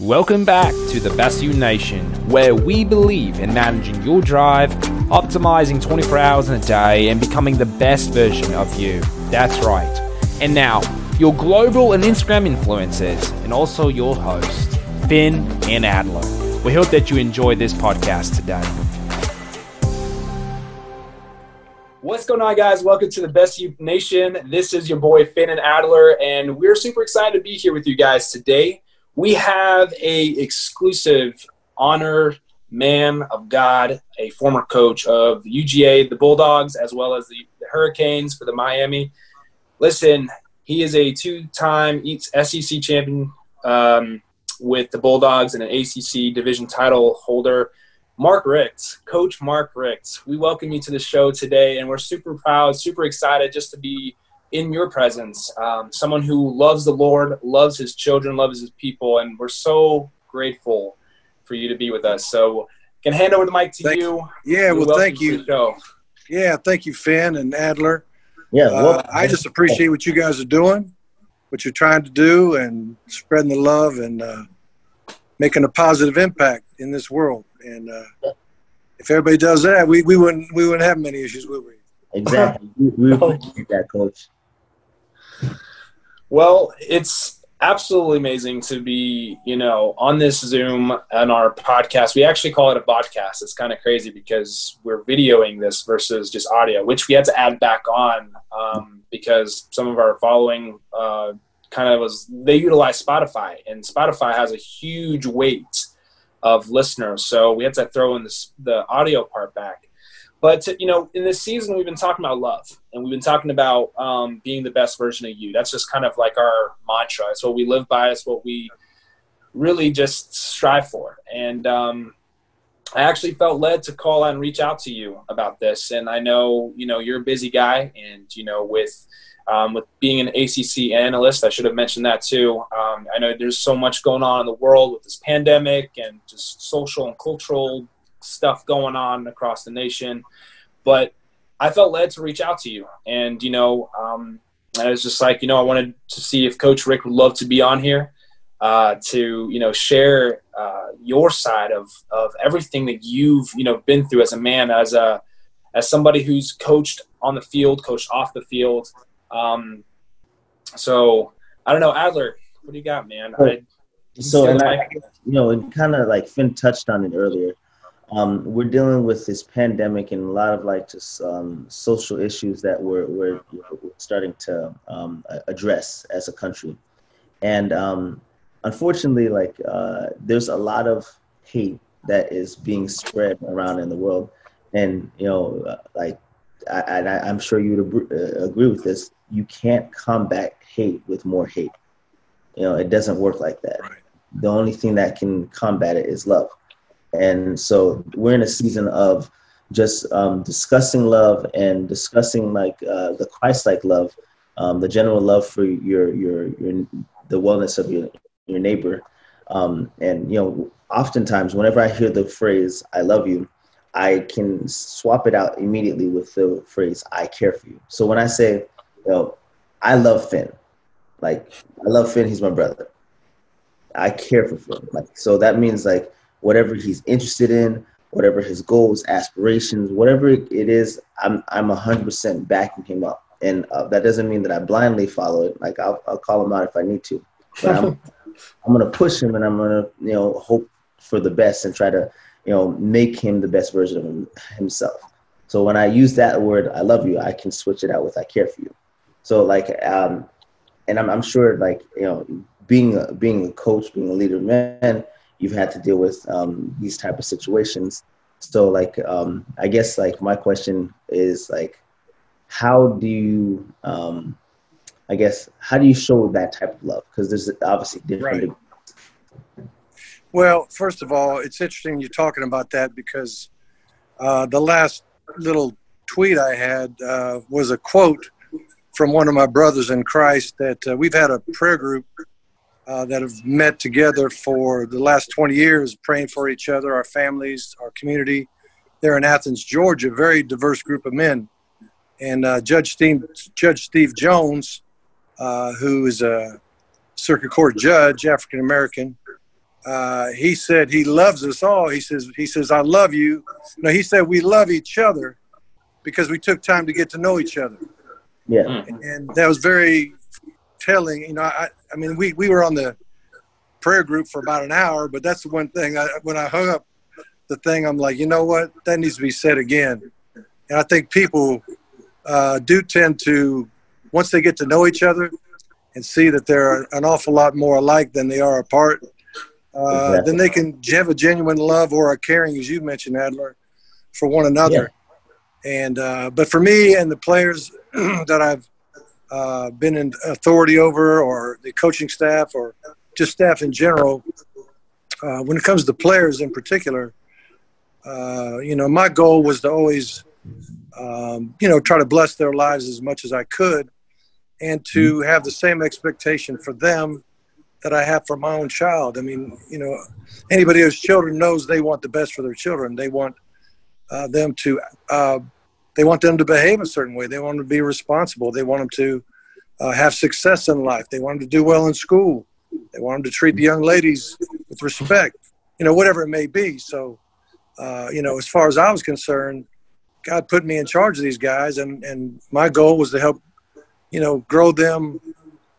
Welcome back to the Best You Nation, where we believe in managing your drive, optimizing 24 hours in a day, and becoming the best version of you. That's right. And now, your global and Instagram influencers, and also your host, Finn and Adler. We hope that you enjoy this podcast today. What's going on, guys? Welcome to the Best You Nation. This is your boy Finn and Adler, and we're super excited to be here with you guys today we have a exclusive honor man of God, a former coach of UGA, the Bulldogs, as well as the, the Hurricanes for the Miami. Listen, he is a two-time SEC champion um, with the Bulldogs and an ACC division title holder. Mark Richt, Coach Mark Richt. We welcome you to the show today, and we're super proud, super excited just to be – in your presence, um, someone who loves the Lord, loves his children, loves his people, and we're so grateful for you to be with us. So, can hand over the mic to thank, you. Yeah, we well, thank you. Yeah, thank you, Finn and Adler. Yeah, well, uh, I just appreciate what you guys are doing, what you're trying to do, and spreading the love and uh, making a positive impact in this world. And uh, if everybody does that, we, we wouldn't we wouldn't have many issues, would we? Exactly. we, we appreciate that, Coach. Well, it's absolutely amazing to be, you know, on this Zoom and our podcast. We actually call it a podcast. It's kind of crazy because we're videoing this versus just audio, which we had to add back on um, because some of our following uh, kind of was they utilize Spotify, and Spotify has a huge weight of listeners, so we had to throw in this, the audio part back. But you know, in this season, we've been talking about love, and we've been talking about um, being the best version of you. That's just kind of like our mantra. It's what we live by. It's what we really just strive for. And um, I actually felt led to call and reach out to you about this. And I know you know you're a busy guy, and you know with um, with being an ACC analyst, I should have mentioned that too. Um, I know there's so much going on in the world with this pandemic and just social and cultural stuff going on across the nation. But I felt led to reach out to you. And, you know, um, I was just like, you know, I wanted to see if Coach Richt would love to be on here uh, to, you know, share uh, your side of, of everything that you've, you know, been through as a man, as a, as somebody who's coached on the field, coached off the field. Um, so I don't know, Adler, what do you got, man? I, so, and I, you know, and kind of like Finn touched on it earlier um, we're dealing with this pandemic and a lot of like just um, social issues that we're, we're, we're starting to um, address as a country. And um, unfortunately, like uh, there's a lot of hate that is being spread around in the world. And, you know, uh, like, I, I, am sure you would uh, agree with this. You can't combat hate with more hate. You know, it doesn't work like that. Right. The only thing that can combat it is love and so we're in a season of just um, discussing love and discussing like uh, the Christ-like love, um, the general love for your your your the wellness of your your neighbor. Um, and you know, oftentimes whenever I hear the phrase "I love you," I can swap it out immediately with the phrase "I care for you." So when I say, you know, I love Finn, like I love Finn, he's my brother. I care for Finn, like so that means like whatever he's interested in, whatever his goals, aspirations, whatever it is, I'm I'm hundred percent backing him up. And uh, that doesn't mean that I blindly follow it. Like I'll, I'll call him out if I need to, but I'm I'm gonna push him and I'm gonna you know hope for the best and try to you know make him the best version of him, himself. So when I use that word, I love you, I can switch it out with I care for you. So like, um, and I'm, I'm sure like you know being a, being a coach, being a leader, man, you've had to deal with um, these type of situations. So like, um, I guess like my question is like, how do you, um, I guess, how do you show that type of love? Because there's obviously different. Right. Well, first of all, it's interesting you're talking about that because uh, the last little tweet I had uh, was a quote from one of my brothers in Christ that uh, we've had a prayer group uh, that have met together for the last 20 years, praying for each other, our families, our community. There in Athens, Georgia, very diverse group of men. And uh, Judge, Steve, Judge Steve Jones, uh, who is a circuit court judge, African American, uh, he said he loves us all. He says he says I love you. No, he said we love each other because we took time to get to know each other. Yeah, and, and that was very telling. You know, I I mean we we were on the prayer group for about an hour, but that's the one thing. I, when I hung up the thing, I'm like, you know what, that needs to be said again. And I think people uh, do tend to once they get to know each other and see that they're an awful lot more alike than they are apart uh, exactly. then they can have a genuine love or a caring, as you mentioned, Adler, for one another. Yeah. And uh, but for me and the players that I've uh, been in authority over, or the coaching staff, or just staff in general, uh, when it comes to players in particular, uh, you know, my goal was to always, um, you know, try to bless their lives as much as I could, and to mm-hmm. have the same expectation for them that I have for my own child. I mean, you know, anybody who has children knows they want the best for their children. They want uh, them to, uh, they want them to behave a certain way. They want them to be responsible. They want them to uh, have success in life. They want them to do well in school. They want them to treat the young ladies with respect. You know, whatever it may be. So, uh, you know, as far as I was concerned, God put me in charge of these guys, and and my goal was to help, you know, grow them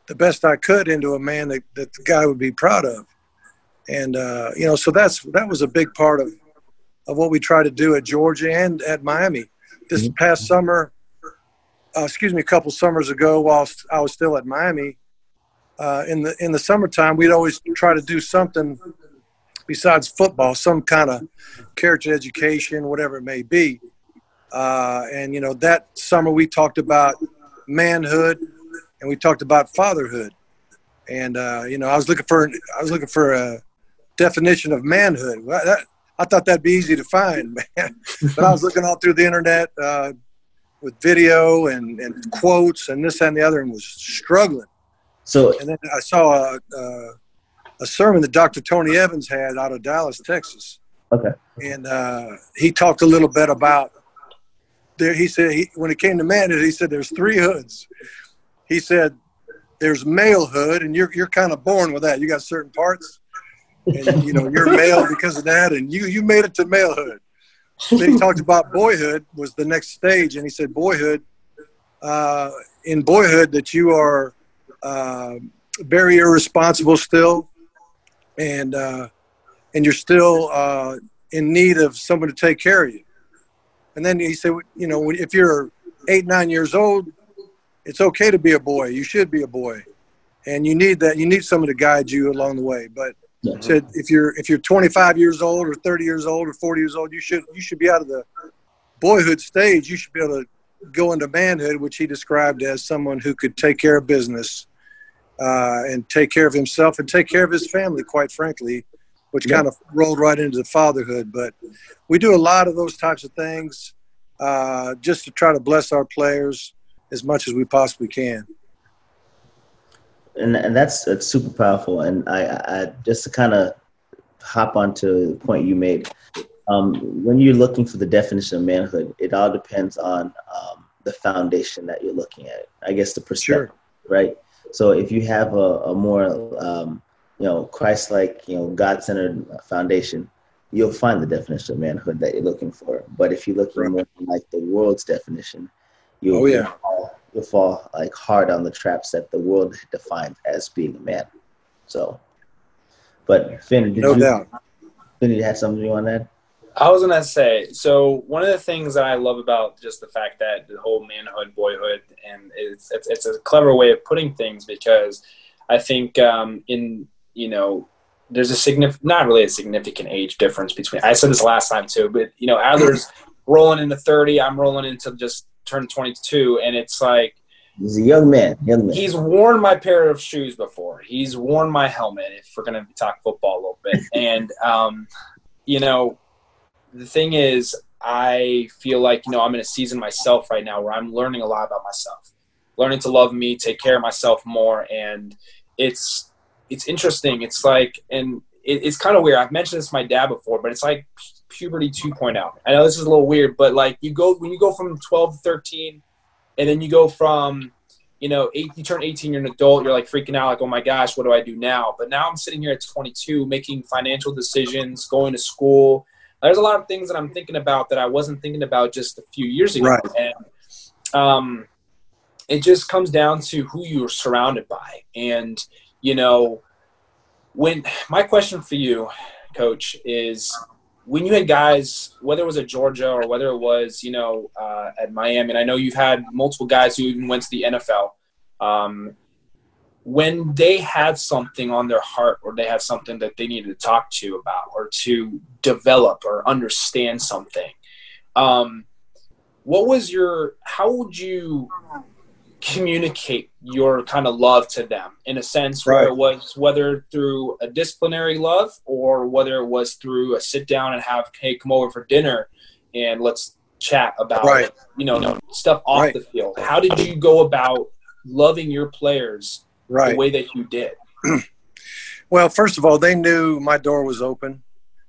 the best I could into a man that, that the guy would be proud of. And, uh, you know, so that's, that was a big part of, of what we try to do at Georgia and at Miami. This mm-hmm. past summer, uh, excuse me, a couple summers ago, while I was still at Miami, uh, in the in the summertime, we'd always try to do something besides football, some kind of character education, whatever it may be. Uh, and you know, that summer we talked about manhood, and we talked about fatherhood. And uh, you know, I was looking for I was looking for a definition of manhood. Well, that, I thought that'd be easy to find, man. but I was looking all through the internet uh, with video and, and quotes and this and the other, and was struggling. So, and then I saw a, a, a sermon that Dr. Tony Evans had out of Dallas, Texas. Okay. And uh, he talked a little bit about there. He said he, when it came to manhood, he said there's three hoods he said there's malehood and you're, you're kind of born with that you got certain parts and you know you're male because of that and you you made it to malehood then he talked about boyhood was the next stage and he said boyhood uh, in boyhood that you are uh, very irresponsible still and uh, and you're still uh, in need of someone to take care of you and then he said you know if you're eight nine years old it's okay to be a boy. You should be a boy, and you need that. You need someone to guide you along the way. But mm-hmm. said if you're if you're 25 years old or 30 years old or 40 years old, you should you should be out of the boyhood stage. You should be able to go into manhood, which he described as someone who could take care of business uh, and take care of himself and take care of his family. Quite frankly, which yeah. kind of rolled right into the fatherhood. But we do a lot of those types of things uh, just to try to bless our players as much as we possibly can. And, and that's, that's super powerful. And I, I just to kind of hop onto the point you made, um, when you're looking for the definition of manhood, it all depends on um, the foundation that you're looking at. I guess the perspective, sure. right? So if you have a, a more, um, you know, Christ-like, you know, God-centered foundation, you'll find the definition of manhood that you're looking for. But if you're looking right. more like the world's definition, you oh yeah fall, you'll fall like hard on the traps that the world defines as being a man. So, but Finn, no you, doubt. Finn, you had something you want to add? I was gonna say, so one of the things that I love about just the fact that the whole manhood, boyhood, and it's it's, it's a clever way of putting things because I think um, in you know there's a significant, not really a significant age difference between. I said this last time too, but you know, Adler's rolling into 30. I'm rolling into just turned 22, and it's like he's a young man. Young man. He's worn my pair of shoes before. He's worn my helmet. If we're gonna talk football a little bit, and um, you know, the thing is, I feel like you know I'm in a season myself right now where I'm learning a lot about myself, learning to love me, take care of myself more, and it's it's interesting. It's like and it, it's kind of weird. I've mentioned this to my dad before, but it's like puberty 2.0. I know this is a little weird, but like you go when you go from 12 to 13, and then you go from you know, eight, you turn 18, you're an adult, you're like freaking out, like, oh my gosh, what do I do now? But now I'm sitting here at 22, making financial decisions, going to school. There's a lot of things that I'm thinking about that I wasn't thinking about just a few years ago. Right. And um, it just comes down to who you're surrounded by. And, you know, when my question for you, coach, is when you had guys, whether it was at Georgia or whether it was, you know, uh, at Miami, and I know you've had multiple guys who even went to the NFL, um, when they had something on their heart or they had something that they needed to talk to about or to develop or understand something, um, what was your, how would you communicate your kind of love to them in a sense where it was whether through a disciplinary love or whether it was through a sit down and have hey come over for dinner and let's chat about right. you know stuff off right. the field how did you go about loving your players right. the way that you did well first of all they knew my door was open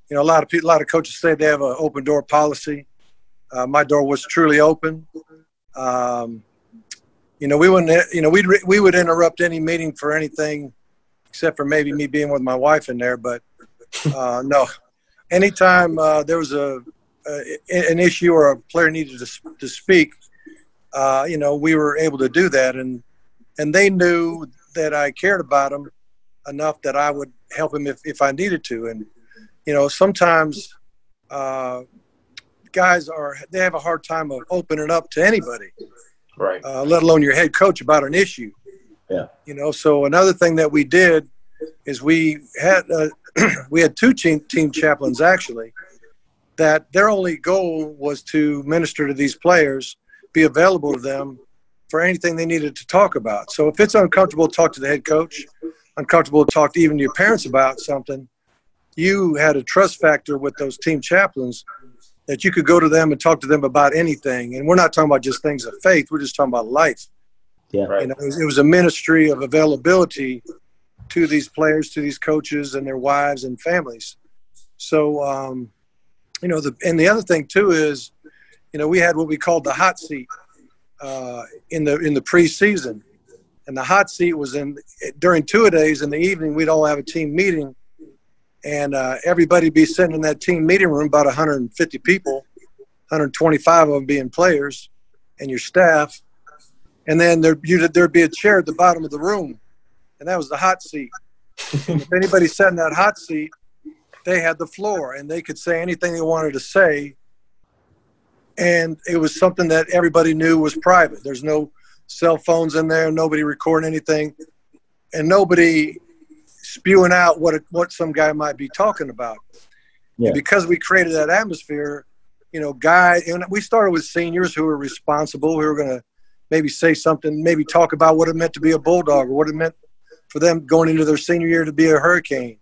you know a lot of people a lot of coaches say they have an open door policy uh, my door was truly open um, you know, we wouldn't, you know, we'd, we would interrupt any meeting for anything except for maybe me being with my wife in there. But uh, no, anytime uh, there was a, a, an issue or a player needed to, to speak, uh, you know, we were able to do that. And, and they knew that I cared about them enough that I would help him if, if I needed to. And, you know, sometimes uh, guys are, they have a hard time of opening up to anybody right? Uh, let alone your head coach about an issue. Yeah. You know, so another thing that we did is we had uh, we had two team team chaplains actually that their only goal was to minister to these players, be available to them for anything they needed to talk about. So if it's uncomfortable to talk to the head coach, uncomfortable to talk to even your parents about something, you had a trust factor with those team chaplains that you could go to them and talk to them about anything. And we're not talking about just things of faith. We're just talking about life. Yeah. Right. You know, it was, it was a ministry of availability to these players, to these coaches and their wives and families. So, um, you know, the, and the other thing too is, you know, we had what we called the hot seat uh, in the, in the preseason and the hot seat was in during two a days in the evening, we'd all have a team meeting and uh, everybody be sitting in that team meeting room, about 150 people, 125 of them being players, and your staff. And then there, there'd be a chair at the bottom of the room, and that was the hot seat. if anybody sat in that hot seat, they had the floor, and they could say anything they wanted to say. And it was something that everybody knew was private. There's no cell phones in there, nobody recording anything, and nobody spewing out what what some guy might be talking about. Yeah. because we created that atmosphere, you know, guy, and we started with seniors who were responsible, who were going to maybe say something, maybe talk about what it meant to be a bulldog or what it meant for them going into their senior year to be a hurricane.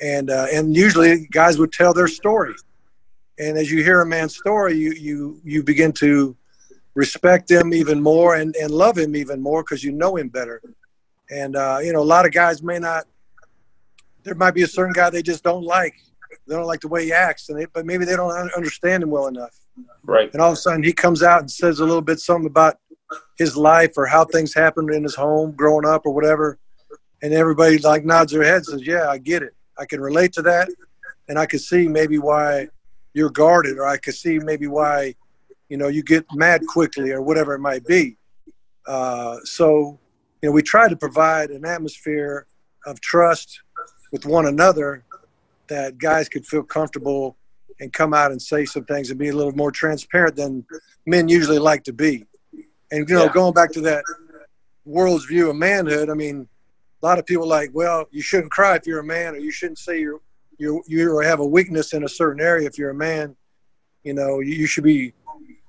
And uh, and usually guys would tell their story. And as you hear a man's story, you you you begin to respect him even more and, and love him even more because you know him better. And uh, you know, a lot of guys may not there might be a certain guy they just don't like. They don't like the way he acts, and they, but maybe they don't understand him well enough. Right. And all of a sudden, he comes out and says a little bit something about his life or how things happened in his home growing up or whatever, and everybody like nods their head, says, "Yeah, I get it. I can relate to that, and I can see maybe why you're guarded, or I can see maybe why, you know, you get mad quickly or whatever it might be." Uh, so, you know, we try to provide an atmosphere of trust with one another that guys could feel comfortable and come out and say some things and be a little more transparent than men usually like to be. And you know, yeah. going back to that world's view of manhood, I mean, a lot of people like, well, you shouldn't cry if you're a man, or you shouldn't say you're you you have a weakness in a certain area if you're a man. You know, you, you should be,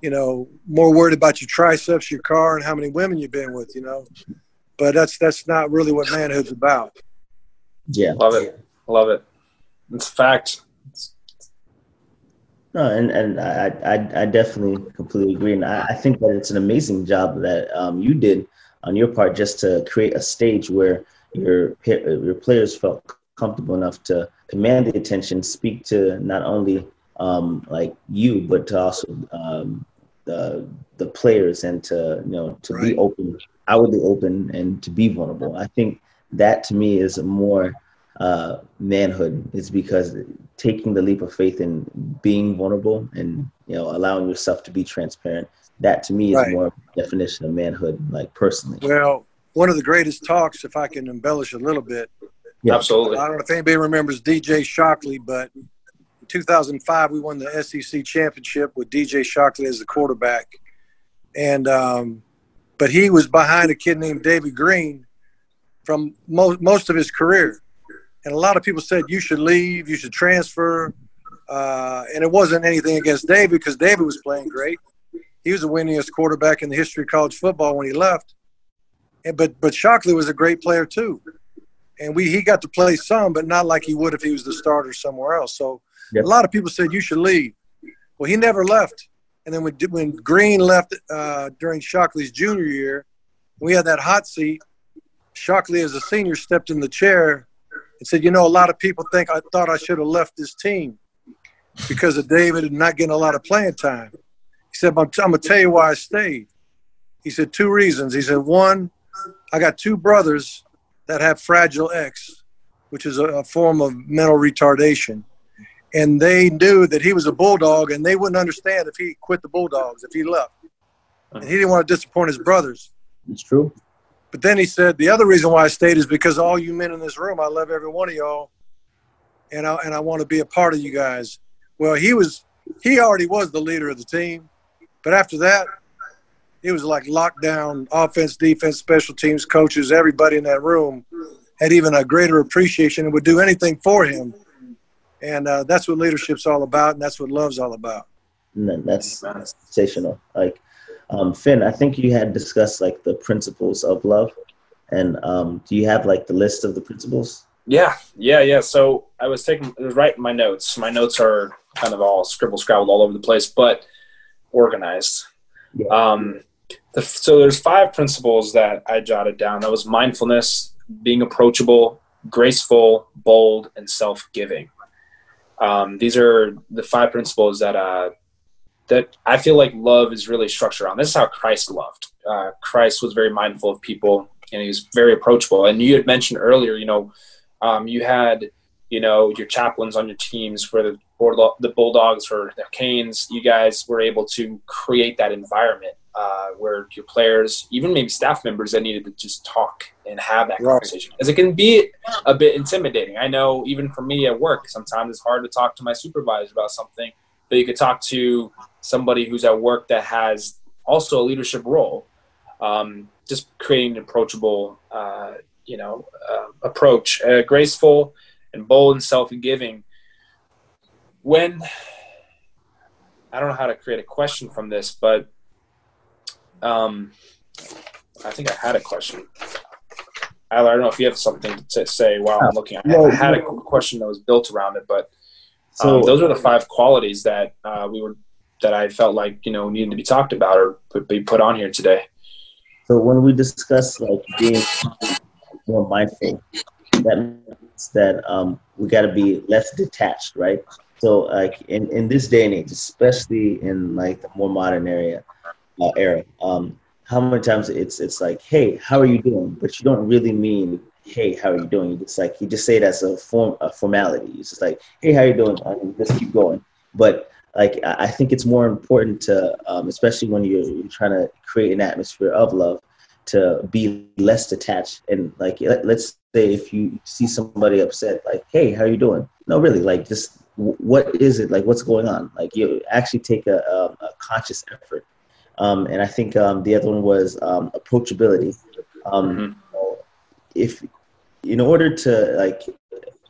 you know, more worried about your triceps, your car, and how many women you've been with. You know, but that's that's not really what manhood's about. Yeah, love it, love it. It's a fact. No, and and I, I, I definitely completely agree, and I, I think that it's an amazing job that um, you did on your part just to create a stage where your your players felt comfortable enough to command the attention, speak to not only um, like you, but to also um, the the players and to you know to right. be open, outwardly open, and to be vulnerable. I think that to me is more uh, manhood. Is because taking the leap of faith and being vulnerable and you know allowing yourself to be transparent. That to me is right. more definition of manhood, like personally. Well, one of the greatest talks, if I can embellish a little bit. Yeah. Absolutely. I don't know if anybody remembers DJ Shockley, but 2005, we won the SEC championship with DJ Shockley as the quarterback, and um, but he was behind a kid named David Greene from most most of his career, and a lot of people said you should leave, you should transfer, uh, and it wasn't anything against David because David was playing great. He was the winningest quarterback in the history of college football when he left, and but but Shockley was a great player too, and we he got to play some, but not like he would if he was the starter somewhere else. So Yep. A lot of people said you should leave. Well, he never left. And then when, when Greene left uh, during Shockley's junior year, we had that hot seat. Shockley, as a senior, stepped in the chair and said, "You know, a lot of people think I thought I should have left this team because of David and not getting a lot of playing time." He said, "I'm, I'm gonna tell you why I stayed." He said two reasons. He said, "One, I got two brothers that have Fragile X, which is a, a form of mental retardation." and they knew that he was a bulldog, and they wouldn't understand if he quit the Bulldogs if he left. And he didn't want to disappoint his brothers. It's true. But then he said the other reason why I stayed is because all you men in this room, I love every one of y'all, and I and I want to be a part of you guys. Well, he was he already was the leader of the team, but after that, it was like lockdown offense, defense, special teams, coaches, everybody in that room had even a greater appreciation and would do anything for him and uh, that's what leadership's all about, and that's what love's all about. And that's, that's sensational. Like um, Finn, I think you had discussed like the principles of love, and um, do you have like the list of the principles? Yeah, yeah, yeah. So I was taking was writing my notes. My notes are kind of all scribble scrabbled all over the place, but organized. Yeah. Um, the, so there's five principles that I jotted down. That was mindfulness, being approachable, graceful, bold, and self-giving. Um, these are the five principles that uh, that I feel like love is really structured on. This is how Christ loved. Uh, Christ was very mindful of people, and he was very approachable. And you had mentioned earlier, you know, um, you had you know your chaplains on your teams for the the Bulldogs for the Canes. You guys were able to create that environment uh, where your players, even maybe staff members, that needed to just talk and have that conversation, because it can be a bit intimidating. I know even for me at work, sometimes it's hard to talk to my supervisor about something, but you could talk to somebody who's at work that has also a leadership role. Um, just creating an approachable, uh, you know, uh, approach, uh, graceful and bold and self-giving. When I don't know how to create a question from this, but um, I think I had a question. I don't know if you have something to say while I'm looking. I, I had a question that was built around it, but um, so, those are the five qualities that uh, we were that I felt like you know needed to be talked about or put, be put on here today. So when we discuss like being more mindful, that means that um, we got to be less detached, right? So like in, in this day and age, especially in like the more modern area, uh, era. Um, how many times it's it's like, hey, how are you doing? But you don't really mean, hey, how are you doing? It's like you just say it as a form a formality. It's just like, hey, how are you doing? I mean, just keep going. But like I think it's more important to, um, especially when you're, you're trying to create an atmosphere of love, to be less detached and like let's say if you see somebody upset like hey how are you doing no really like just what is it like what's going on like you actually take a, a, a conscious effort um, and I think um, the other one was um, approachability. Um, mm-hmm. If in order to like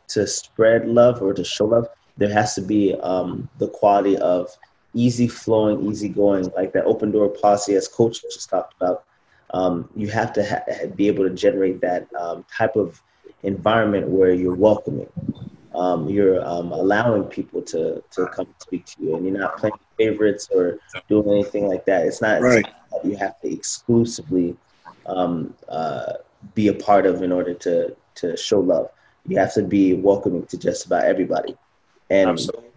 to spread love or to show love, there has to be um, the quality of easy flowing, easy going, like that open door policy as coach just talked about. Um, you have to ha- be able to generate that type of environment where you're welcoming um, you're um, allowing people to to come speak to you, and you're not playing favorites or doing anything like that. It's not, right. You have to exclusively um, uh, be a part of in order to to show love. You have to be welcoming to just about everybody, and Absolutely.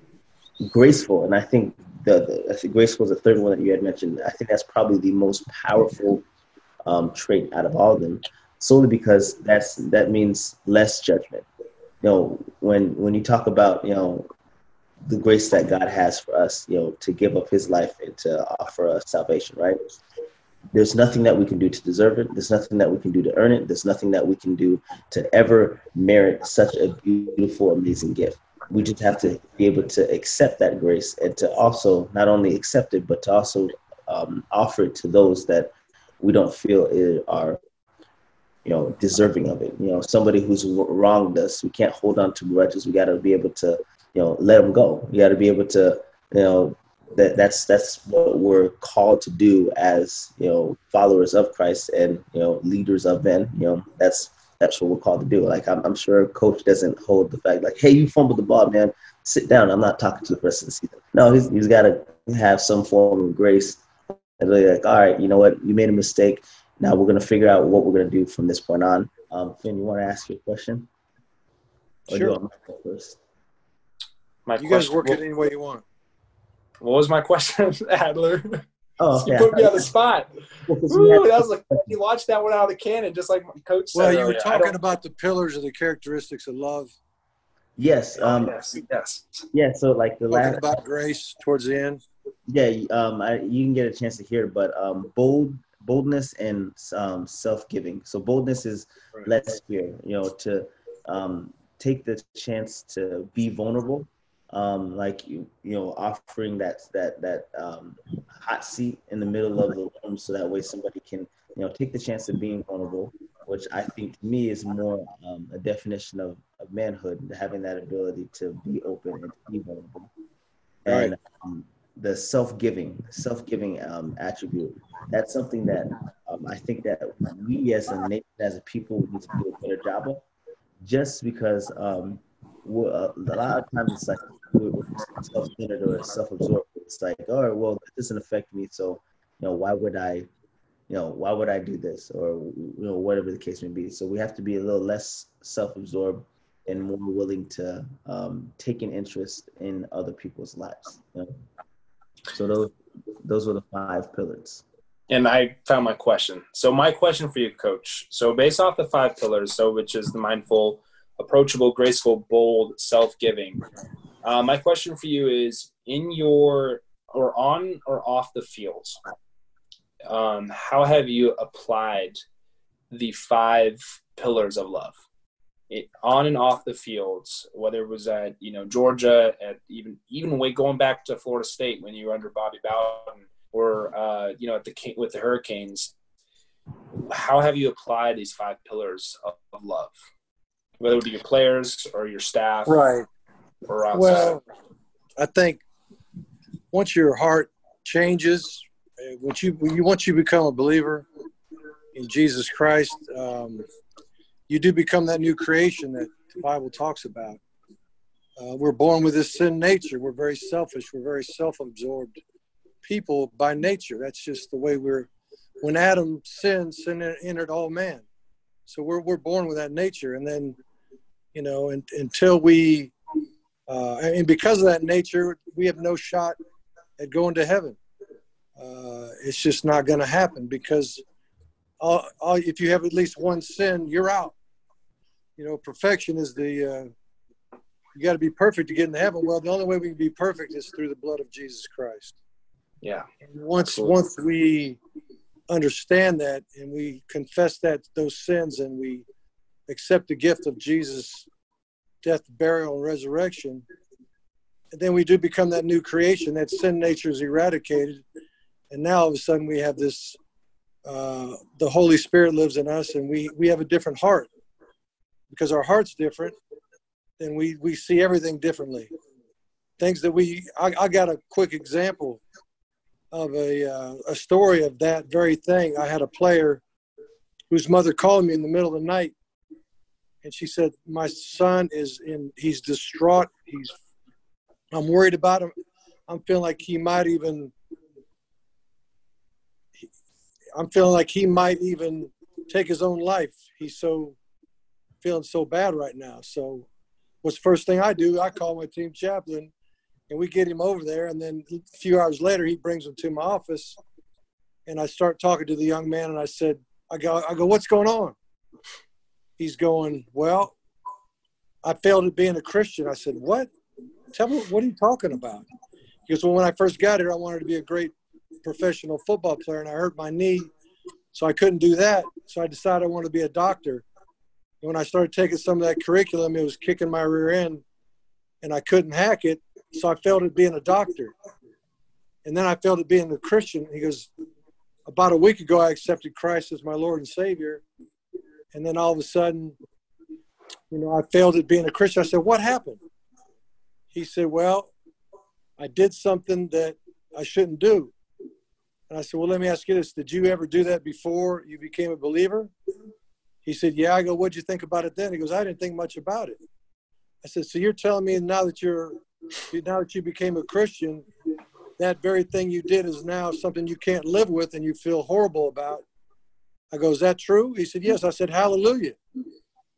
graceful. And I think the, the I think grace was the third one that you had mentioned. I think that's probably the most powerful um, trait out of all of them, solely because that's that means less judgment. You know, when when you talk about you know the grace that God has for us, you know, to give up His life and to offer us salvation, right? There's nothing that we can do to deserve it. There's nothing that we can do to earn it. There's nothing that we can do to ever merit such a beautiful, amazing gift. We just have to be able to accept that grace and to also not only accept it, but to also um, offer it to those that we don't feel are, you know, deserving of it. You know, somebody who's wronged us, we can't hold on to grudges. We got to be able to, you know, let them go. we got to be able to, you know, that that's that's what we're called to do as you know followers of Christ and you know leaders of men. You know that's that's what we're called to do. Like I'm, I'm sure coach doesn't hold the fact like, hey, you fumbled the ball, man. Sit down. I'm not talking to the rest of the season. No, he's, he's got to have some form of grace and really like, all right, you know what, you made a mistake. Now we're gonna figure out what we're gonna do from this point on. Um, Finn, you want to ask your question? Or sure. Do first? My you guys work it any way you want. What was my question, Adler? Oh, you yeah. put me on the spot. Ooh, that was like you launched that one out of the cannon, just like Coach said. Well, you were talking about the pillars of the characteristics of love. Yes. Oh, um, yes. Yes. Yeah. So, like the talking last about grace towards the end. Yeah. Um. I, you can get a chance to hear, but um, bold, boldness, and um, self-giving. So boldness is right. less fear. You know, to um, take the chance to be vulnerable um, like you you know offering that that that um, hot seat in the middle of the room so that way somebody can you know take the chance of being vulnerable which i think to me is more um, a definition of, of manhood having that ability to be open and to be vulnerable. And um, the self-giving self-giving um, attribute. That's something that um, i think that we as a nation as a people need to do a better job of just because um, uh, a lot of times it's like self-centered or self-absorbed. It's like, oh, well, it doesn't affect me, so you know, why would I, you know, why would I do this, or you know, whatever the case may be. So we have to be a little less self-absorbed and more willing to um, take an interest in other people's lives. You know? So those those were the five pillars. And I found my question. So my question for you, Coach. So based off the five pillars, so which is the mindful, approachable, graceful, bold, self-giving. Uh, my question for you is in your or on or off the field, um, how have you applied the five pillars of love? It, on and off the fields, whether it was at you know Georgia, at even even way going back to Florida State when you were under Bobby Bowden, or uh, you know at the with the Hurricanes, how have you applied these five pillars of, of love, whether it be your players or your staff? Right. Well, I think once your heart changes, uh, once you, you once you become a believer in Jesus Christ, um, you do become that new creation that the Bible talks about. Uh, we're born with this sin nature. We're very selfish. We're very self-absorbed people by nature. That's just the way we're. When Adam sinned, sin entered all man. So we're we're born with that nature, and then, you know, and, until we uh, and because of that nature, we have no shot at going to heaven. Uh, it's just not going to happen because all, all, if you have at least one sin, you're out. You know, perfection is the, uh, you got to be perfect to get into heaven. Well, the only way we can be perfect is through the blood of Jesus Christ. Yeah. And once, Absolutely. once we understand that and we confess that those sins and we accept the gift of Jesus death, burial, and resurrection, and then we do become that new creation. That sin nature is eradicated, and now all of a sudden we have this. Uh, the Holy Spirit lives in us, and we we have a different heart because our heart's different, and we we see everything differently. Things that we I, I got a quick example of a uh, a story of that very thing. I had a player whose mother called me in the middle of the night and she said, "My son is in. He's distraught. He's. I'm worried about him. I'm feeling like he might even. I'm feeling like he might even take his own life. He's so feeling so bad right now. So, what's the first thing I do? I call my team chaplain, and we get him over there. And then a few hours later, he brings him to my office, and I start talking to the young man, and I said, I go, I go, what's going on? He's going, well, I failed at being a Christian. I said, what? Tell me, what are you talking about? He goes, well, when I first got here, I wanted to be a great professional football player, and I hurt my knee, so I couldn't do that. So I decided I wanted to be a doctor. And when I started taking some of that curriculum, it was kicking my rear end, and I couldn't hack it. So I failed at being a doctor. And then I failed at being a Christian. He goes, about a week ago, I accepted Christ as my Lord and Savior. And then all of a sudden, you know, I failed at being a Christian. I said, What happened? He said, Well, I did something that I shouldn't do. And I said, Well, let me ask you this Did you ever do that before you became a believer? He said, Yeah. I go, What'd you think about it then? He goes, I didn't think much about it. I said, So you're telling me now that you're now that you became a Christian, that very thing you did is now something you can't live with and you feel horrible about. I go, Is that true? He said, Yes. I said, Hallelujah.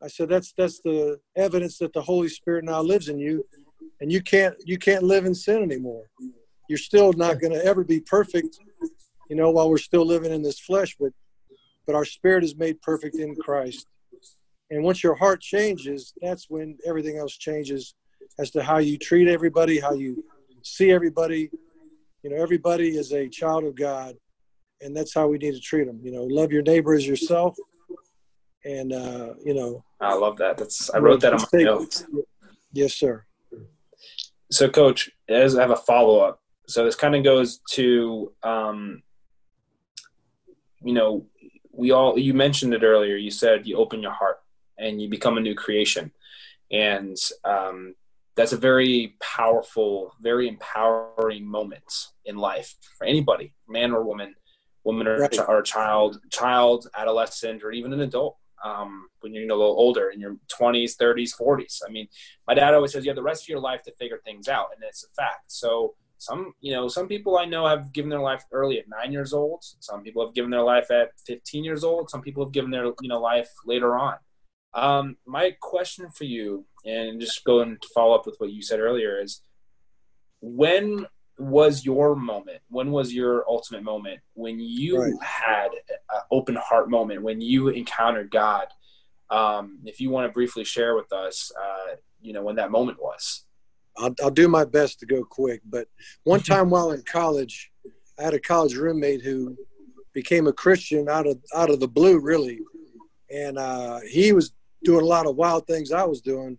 I said, That's that's the evidence that the Holy Spirit now lives in you and you can't you can't live in sin anymore. You're still not gonna ever be perfect, you know, while we're still living in this flesh, but but our spirit is made perfect in Christ. And once your heart changes, that's when everything else changes as to how you treat everybody, how you see everybody. You know, everybody is a child of God, and that's how we need to treat them. You know, love your neighbor as yourself, and uh, you know. I love that. That's I wrote that on my notes. Yes, sir. So, coach, as I have a follow up. So this kind of goes to, um, you know, we all. You mentioned it earlier. You said you open your heart and you become a new creation, and um, that's a very powerful, very empowering moment in life for anybody, man or woman, woman or, right. or child, child, adolescent, or even an adult. Um, when you're a little older in your 20s, 30s, 40s. I mean, my dad always says you have the rest of your life to figure things out, and it's a fact. So some, you know, some people I know have given their life early at nine years old. Some people have given their life at 15 years old. Some people have given their, you know, life later on. Um, my question for you, and just going to follow up with what you said earlier, is when was your moment? When was your ultimate moment when you right. had an open heart moment when you encountered God? Um, if you want to briefly share with us, uh, you know, when that moment was. I'll, I'll do my best to go quick. But one time while in college, I had a college roommate who became a Christian out of out of the blue, really, and uh, he was doing a lot of wild things I was doing.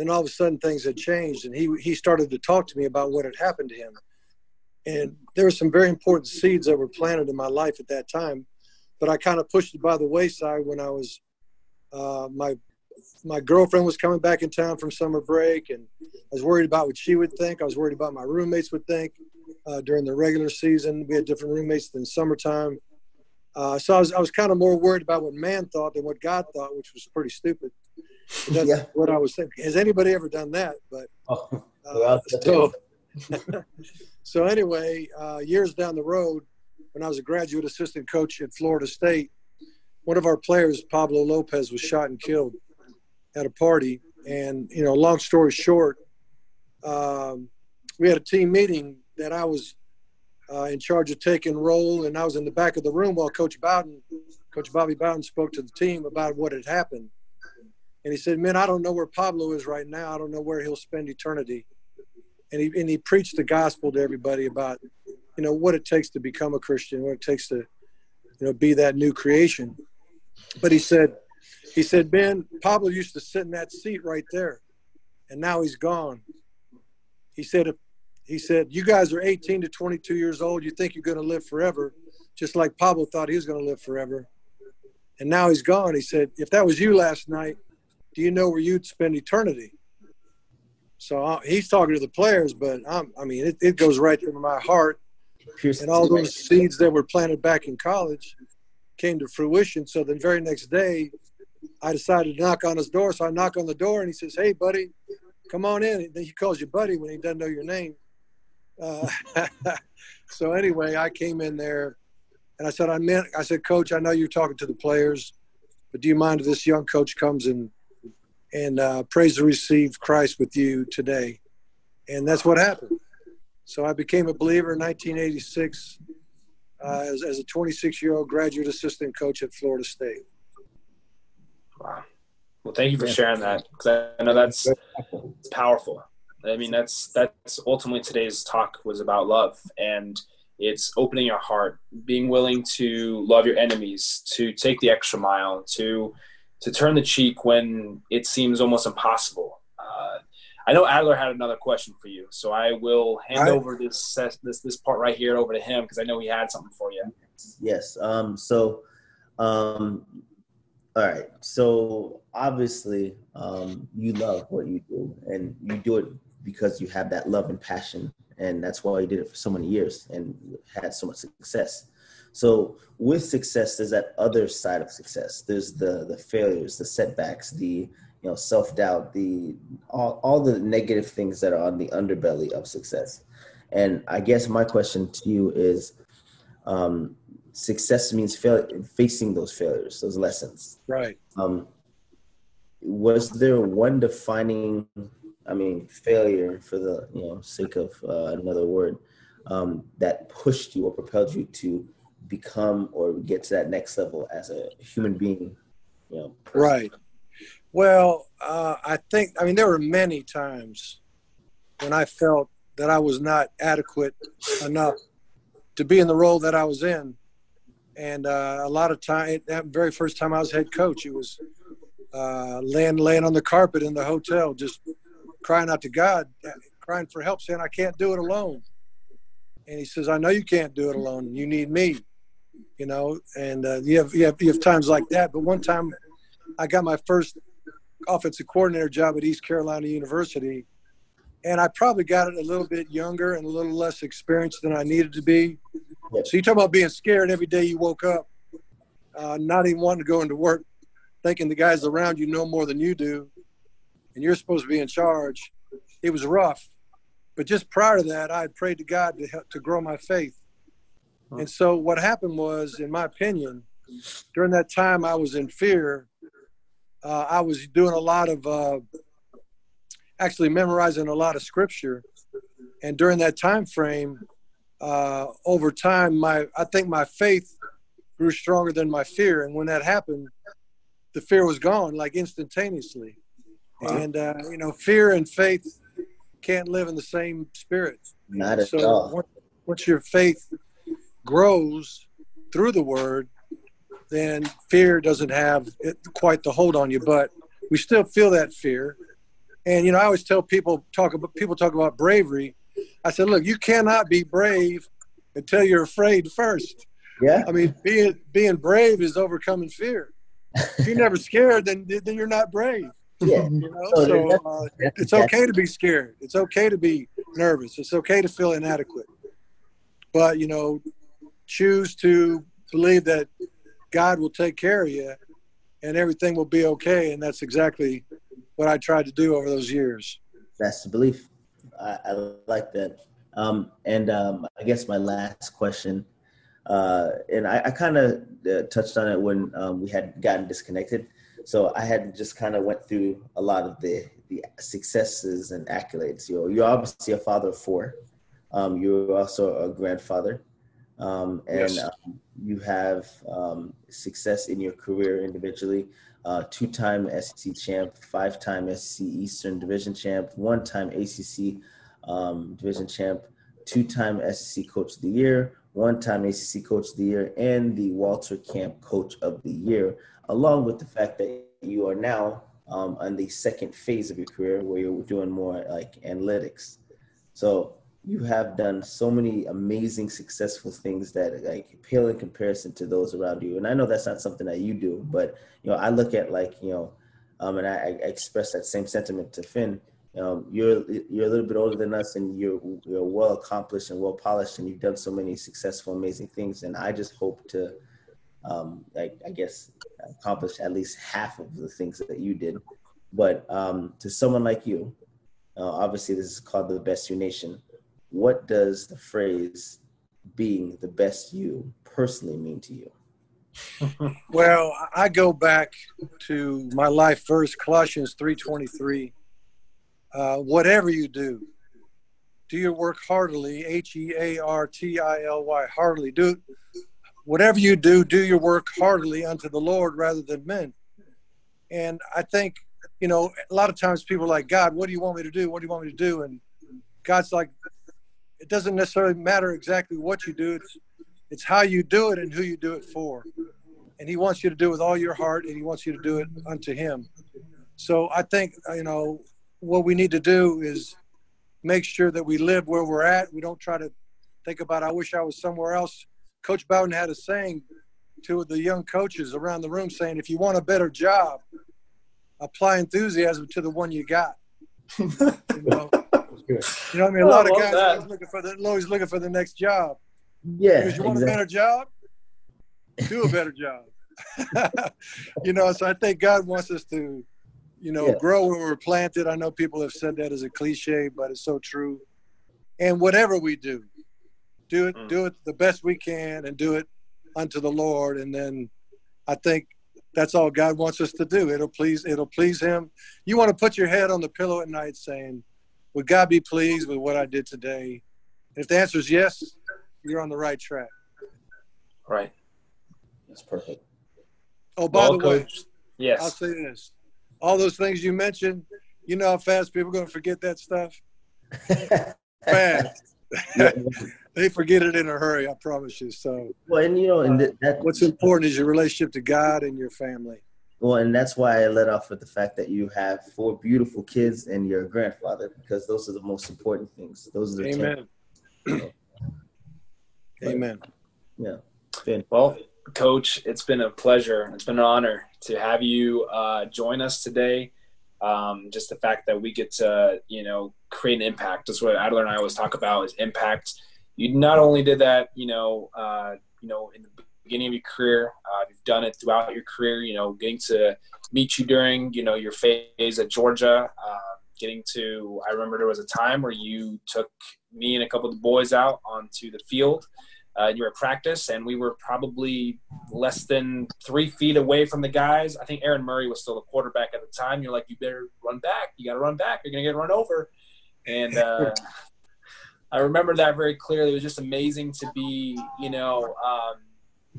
And then all of a sudden things had changed and he, he started to talk to me about what had happened to him. And there were some very important seeds that were planted in my life at that time, but I kind of pushed it by the wayside when I was, uh, my, my girlfriend was coming back in town from summer break and I was worried about what she would think. I was worried about my roommates would think uh, during the regular season. We had different roommates than summertime. Uh, so I was, I was kind of more worried about what man thought than what God thought, which was pretty stupid. That's yeah. what I was thinking. Has anybody ever done that? But oh, uh, so, so anyway, uh, years down the road, when I was a graduate assistant coach at Florida State, one of our players, Pablo Lopez, was shot and killed at a party. And you know, long story short, um, we had a team meeting that I was uh, in charge of taking roll, and I was in the back of the room while Coach Bowden, Coach Bobby Bowden, spoke to the team about what had happened. And he said, "Man, I don't know where Pablo is right now. I don't know where he'll spend eternity." And he and he preached the gospel to everybody about, you know, what it takes to become a Christian, what it takes to, you know, be that new creation. But he said, he said, "Ben, Pablo used to sit in that seat right there, and now he's gone." He said, he said, You guys are 18 to 22 years old. You think you're going to live forever, just like Pablo thought he was going to live forever. And now he's gone. He said, If that was you last night, do you know where you'd spend eternity? So uh, he's talking to the players, but I'm, i mean, it, it goes right to my heart. And all those seeds that were planted back in college came to fruition. So the very next day, I decided to knock on his door. So I knock on the door, and he says, "Hey, buddy, come on in." Then he calls you buddy when he doesn't know your name. Uh, so anyway, I came in there and I said, I meant, I said, coach, I know you're talking to the players, but do you mind if this young coach comes and, and uh, prays to receive Christ with you today? and that's what happened. So I became a believer in 1986 uh, as, as a 26 year old graduate assistant coach at Florida State. Wow. Well, thank you for sharing that because I know that's it's powerful. I mean, that's that's ultimately today's talk was about love, and it's opening your heart, being willing to love your enemies, to take the extra mile, to to turn the cheek when it seems almost impossible. Uh, I know Adler had another question for you, so I will hand right. over this this this part right here over to him because I know he had something for you. Yes. Um, so, um, all right. So obviously, um, you love what you do, and you do it because you have that love and passion, and that's why you did it for so many years and had so much success. So with success, there's that other side of success. There's the the failures, the setbacks, the you know self doubt, the all all the negative things that are on the underbelly of success. And I guess my question to you is, um, success means fail, facing those failures, those lessons. Right. Um, was there one defining, I mean, failure for the you know sake of uh, another word, um, that pushed you or propelled you to become or get to that next level as a human being? You know. Right. Well, uh, I think I mean there were many times when I felt that I was not adequate enough to be in the role that I was in and uh, a lot of time that very first time I was head coach, it was uh, laying laying on the carpet in the hotel, just crying out to God, crying for help, saying I can't do it alone. And he says, I know you can't do it alone. You need me, you know. And uh, you have you have you have times like that. But one time, I got my first offensive coordinator job at East Carolina University, and I probably got it a little bit younger and a little less experienced than I needed to be. So you talk about being scared every day you woke up, uh, not even wanting to go into work, thinking the guys around you know more than you do, and you're supposed to be in charge. It was rough, but just prior to that, I had prayed to God to help, to grow my faith. And so what happened was, in my opinion, during that time I was in fear. Uh, I was doing a lot of uh, actually memorizing a lot of scripture, and during that time frame, uh, over time, my I think my faith grew stronger than my fear, and when that happened, the fear was gone like instantaneously. Wow. And uh, you know, fear and faith can't live in the same spirit. Not at so all. Once, once your faith grows through the Word, then fear doesn't have quite the hold on you. But we still feel that fear. And you know, I always tell people talk about people talk about bravery. I said, look, you cannot be brave until you're afraid first. Yeah. I mean, being being brave is overcoming fear. If you're never scared, then then you're not brave. Yeah. You know? So uh, it's okay to be scared. It's okay to be nervous. It's okay to feel inadequate. But you know, choose to believe that God will take care of you, and everything will be okay. And that's exactly what I tried to do over those years. That's the belief. I, I like that. Um, and um, I guess my last question, uh, and I, I kind of uh, touched on it when um, we had gotten disconnected. So I had just kind of went through a lot of the the successes and accolades. You know, you're obviously a father of four. Um, you're also a grandfather, um, and yes. Um, you have um, success in your career individually uh, two-time SEC champ, five-time SEC Eastern Division champ, one-time ACC um, Division champ, two-time SEC Coach of the Year, one-time ACC Coach of the Year, and the Walter Camp Coach of the Year, along with the fact that you are now um, on the second phase of your career where you're doing more like analytics. So you have done so many amazing successful things that like pale in comparison to those around you. And i know that's not something that you do but you know i look at like you know um, and I, I express that same sentiment to finn. Um, you're you're a little bit older than us and you're you're well accomplished and well polished and you've done so many successful amazing things. And i just hope to um, I, I guess accomplish at least half of the things that you did. But um, to someone like you uh, obviously this is called the best you nation what does the phrase being the best you personally mean to you? well, I go back to my life verse, Colossians 3.23. Uh, whatever you do, do your work heartily, H E A R T I L Y, heartily. Do whatever you do, do your work heartily unto the Lord rather than men. And I think, you know, a lot of times people are like, God, what do you want me to do? What do you want me to do? And God's like, it doesn't necessarily matter exactly what you do. It's, it's how you do it and who you do it for. And he wants you to do it with all your heart and he wants you to do it unto him. So I think, uh, you know, what we need to do is make sure that we live where we're at. We don't try to think about, I wish I was somewhere else. Coach Bowden had a saying to the young coaches around the room saying, if you want a better job, apply enthusiasm to the one you got. you, know? You know what I mean? A lot of guys are always looking for the always looking for the next job. Yeah. Because you want exactly. a better job, do a better job. you know, so I think God wants us to you know, yeah. grow where we're planted. I know people have said that as a cliche, but it's so true. And whatever we do, do it, mm. do it the best we can, and do it unto the Lord. And then, I think that's all God wants us to do. It'll please, it'll please Him. You want to put your head on the pillow at night, saying, "Would God be pleased with what I did today?" If the answer is yes, you're on the right track. Right. That's perfect. Oh, by well, the way, yes, I'll say this all those things you mentioned, you know how fast people are going to forget that stuff? fast. they forget it in a hurry, I promise you. So, well, and you know, and that, what's important is your relationship to God and your family. Well, and that's why I let off with the fact that you have four beautiful kids and you're grandfather, because those are the most important things. Those are the Amen. Amen. Yeah. Well, Coach, it's been a pleasure. It's been an honor to have you uh, join us today. Um, just the fact that we get to, you know, create an impact. That's what Adler and I always talk about is impact. You not only did that, you know, uh, you know, in the beginning of your career, uh, you've done it throughout your career. You know, getting to meet you during, you know, your phase at Georgia. Uh, getting to, I remember there was a time where you took me and a couple of the boys out onto the field uh, you were at practice, and we were probably less than three feet away from the guys. I think Aaron Murray was still the quarterback at the time. You're like, you better run back. You got to run back. You're going to get run over. And uh, I remember that very clearly. It was just amazing to be, you know, um,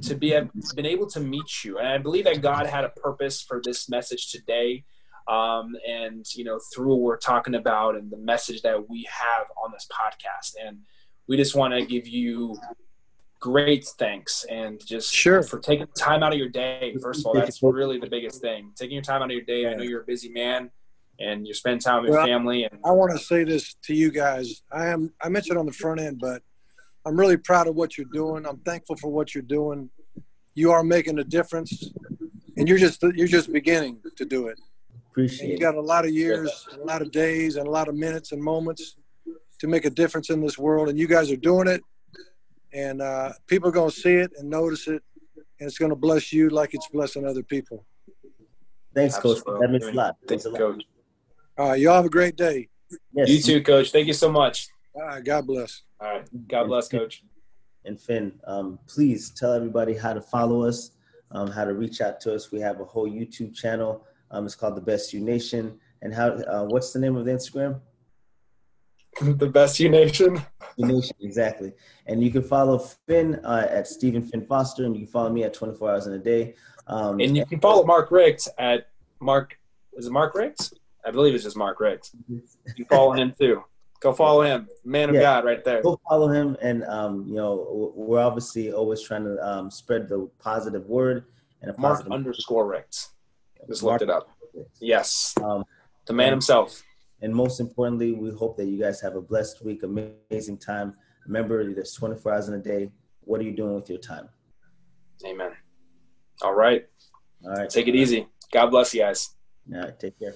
to be been able to meet you. And I believe that God had a purpose for this message today. Um, and you know, through what we're talking about and the message that we have on this podcast. And we just want to give you great thanks and just sure. for taking time out of your day. First of all, that's really the biggest thing. Taking your time out of your day. I know you're a busy man and you spend time with well, your family. And I want to say this to you guys. I am I mentioned on the front end, but I'm really proud of what you're doing. I'm thankful for what you're doing. You are making a difference, and you're just you're just beginning to do it. Appreciate. And you got a lot of years, a lot of days, and a lot of minutes and moments to make a difference in this world, and you guys are doing it and uh, people are going to see it and notice it, and it's going to bless you like it's blessing other people. Thanks, Absolutely. Coach. That means a lot. Thanks, a Coach. All right, y'all have a great day. Yes. You too, Coach. Thank you so much. All right, God bless. All right, God bless, Coach. And Finn, um, please tell everybody how to follow us, um, how to reach out to us. We have a whole YouTube channel. Um, it's called the Best U Nation. And how? Uh, what's the name of the Instagram? the best U Nation. U Nation, exactly. And you can follow Finn uh, at Stephen Finn Foster, and you can follow me at 24 Hours in a Day. Um, and you can follow Mark Richt at Mark. Is it Mark Richt? I believe it's just Mark Richt. You follow him too. Go follow him, man of yeah, God, right there. Go follow him, and um, you know we're obviously always trying to um, spread the positive word and a positive. Mark underscore Richt. Just Mark looked it up. Yes, um, the man himself. And most importantly, we hope that you guys have a blessed week, amazing time. Remember, there's 24 hours in a day. What are you doing with your time? Amen. All right. All right. Take it easy. God bless you guys. All right. Take care.